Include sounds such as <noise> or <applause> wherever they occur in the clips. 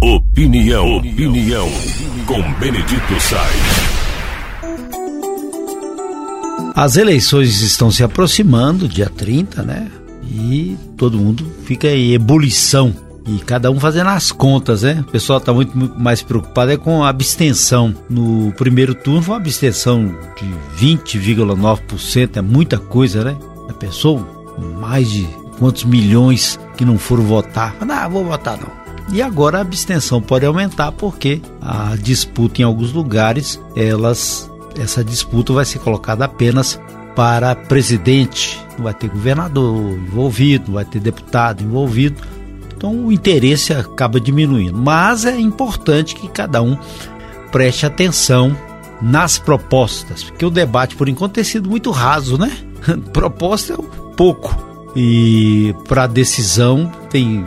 Opinião, opinião, com Benedito Sainz. As eleições estão se aproximando, dia 30, né? E todo mundo fica em ebulição. E cada um fazendo as contas, né? O pessoal está muito, mais preocupado é com a abstenção. No primeiro turno foi uma abstenção de 20,9%, é muita coisa, né? A pessoa, mais de quantos milhões que não foram votar. Ah, vou votar não. E agora a abstenção pode aumentar porque a disputa em alguns lugares, elas essa disputa vai ser colocada apenas para presidente, não vai ter governador envolvido, não vai ter deputado envolvido. Então o interesse acaba diminuindo. Mas é importante que cada um preste atenção nas propostas, porque o debate por enquanto tem sido muito raso, né? <laughs> Proposta é pouco e para decisão tem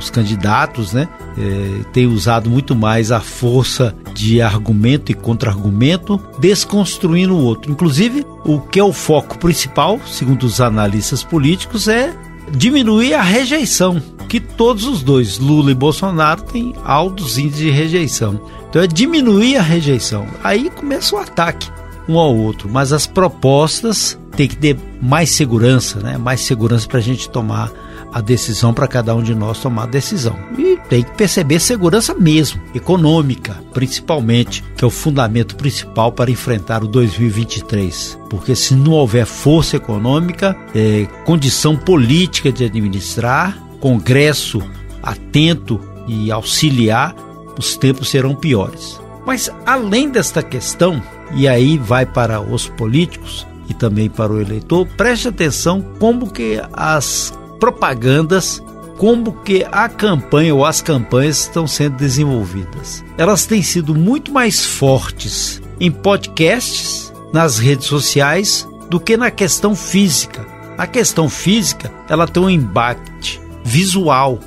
os candidatos, né? É, tem usado muito mais a força de argumento e contra-argumento, desconstruindo o outro. Inclusive, o que é o foco principal, segundo os analistas políticos, é diminuir a rejeição, que todos os dois, Lula e Bolsonaro, têm altos índices de rejeição. Então é diminuir a rejeição. Aí começa o ataque um ao outro, mas as propostas têm que ter mais segurança, né? Mais segurança para a gente tomar a decisão para cada um de nós tomar a decisão. E tem que perceber segurança mesmo, econômica, principalmente, que é o fundamento principal para enfrentar o 2023. Porque se não houver força econômica, é, condição política de administrar, Congresso atento e auxiliar, os tempos serão piores. Mas além desta questão, e aí vai para os políticos e também para o eleitor, preste atenção como que as propagandas, como que a campanha ou as campanhas estão sendo desenvolvidas. Elas têm sido muito mais fortes em podcasts, nas redes sociais, do que na questão física. A questão física, ela tem um embate visual,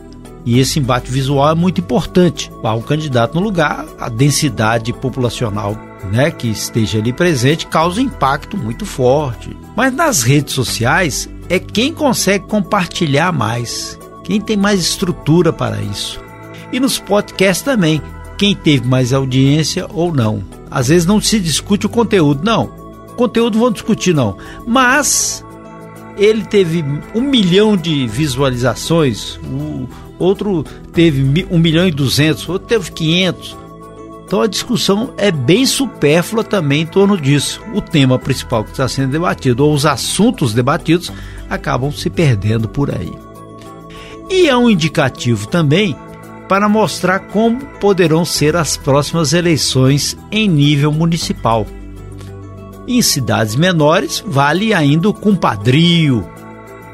e esse embate visual é muito importante. Há um candidato no lugar, a densidade populacional né, que esteja ali presente causa impacto muito forte. Mas nas redes sociais é quem consegue compartilhar mais, quem tem mais estrutura para isso. E nos podcasts também, quem teve mais audiência ou não. Às vezes não se discute o conteúdo, não. O conteúdo vão discutir, não. Mas ele teve um milhão de visualizações, o outro teve um milhão e duzentos, outro teve quinhentos. Então a discussão é bem supérflua também em torno disso. O tema principal que está sendo debatido, ou os assuntos debatidos, acabam se perdendo por aí. E é um indicativo também para mostrar como poderão ser as próximas eleições em nível municipal. Em cidades menores, vale ainda o compadrio,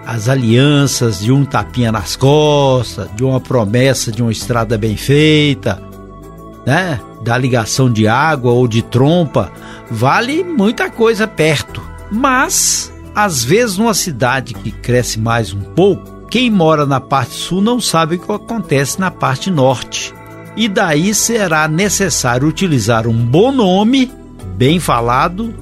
as alianças de um tapinha nas costas, de uma promessa de uma estrada bem feita, né? Da ligação de água ou de trompa, vale muita coisa perto. Mas, às vezes, numa cidade que cresce mais um pouco, quem mora na parte sul não sabe o que acontece na parte norte. E daí será necessário utilizar um bom nome, bem falado,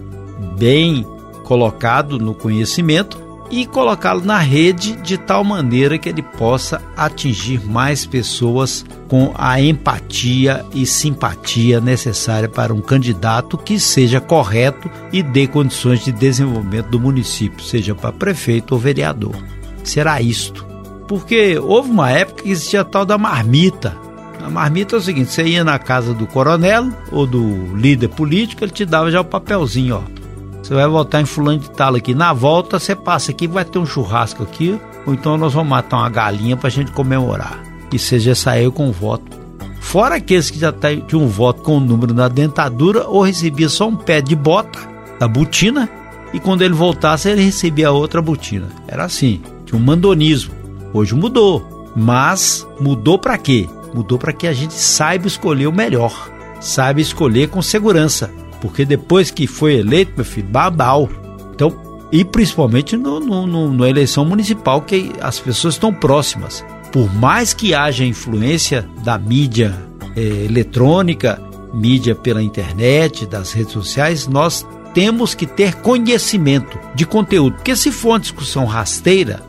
bem colocado no conhecimento, e colocá-lo na rede de tal maneira que ele possa atingir mais pessoas com a empatia e simpatia necessária para um candidato que seja correto e dê condições de desenvolvimento do município, seja para prefeito ou vereador. Será isto. Porque houve uma época que existia a tal da marmita. A marmita é o seguinte: você ia na casa do coronel ou do líder político, ele te dava já o papelzinho, ó você vai votar em fulano de tal aqui. Na volta, você passa aqui, vai ter um churrasco aqui, ou então nós vamos matar uma galinha pra gente comemorar. E você já saiu com o voto. Fora aqueles que já tá, tinham um voto com o número na dentadura, ou recebia só um pé de bota da botina, e quando ele voltasse, ele recebia outra botina. Era assim, tinha um mandonismo. Hoje mudou, mas mudou para quê? Mudou para que a gente saiba escolher o melhor, saiba escolher com segurança porque depois que foi eleito, meu filho, babau. Então, e principalmente no, no, no, na eleição municipal, que as pessoas estão próximas. Por mais que haja influência da mídia é, eletrônica, mídia pela internet, das redes sociais, nós temos que ter conhecimento de conteúdo. Porque se for uma discussão rasteira,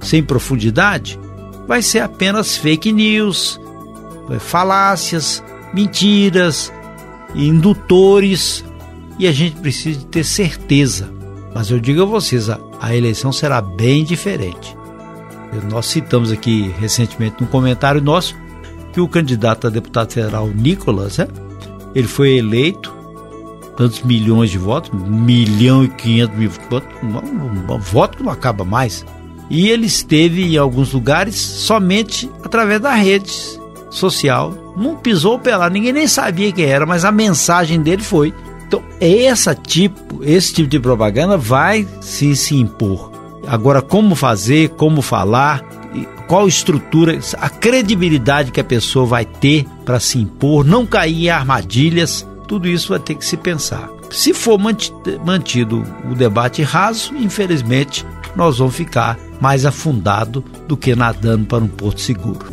sem profundidade, vai ser apenas fake news, é, falácias, mentiras, indutores e a gente precisa de ter certeza. Mas eu digo a vocês, a, a eleição será bem diferente. Nós citamos aqui recentemente num comentário nosso que o candidato a deputado federal Nicolas, né, ele foi eleito tantos milhões de votos, milhão e quinhentos mil votos, um voto que não acaba mais. E ele esteve em alguns lugares somente através da rede social. Não pisou pela, ninguém nem sabia quem era, mas a mensagem dele foi. Então, essa tipo, esse tipo de propaganda vai se, se impor. Agora, como fazer, como falar, qual estrutura, a credibilidade que a pessoa vai ter para se impor, não cair em armadilhas, tudo isso vai ter que se pensar. Se for mantido o debate raso, infelizmente, nós vamos ficar mais afundado do que nadando para um porto seguro.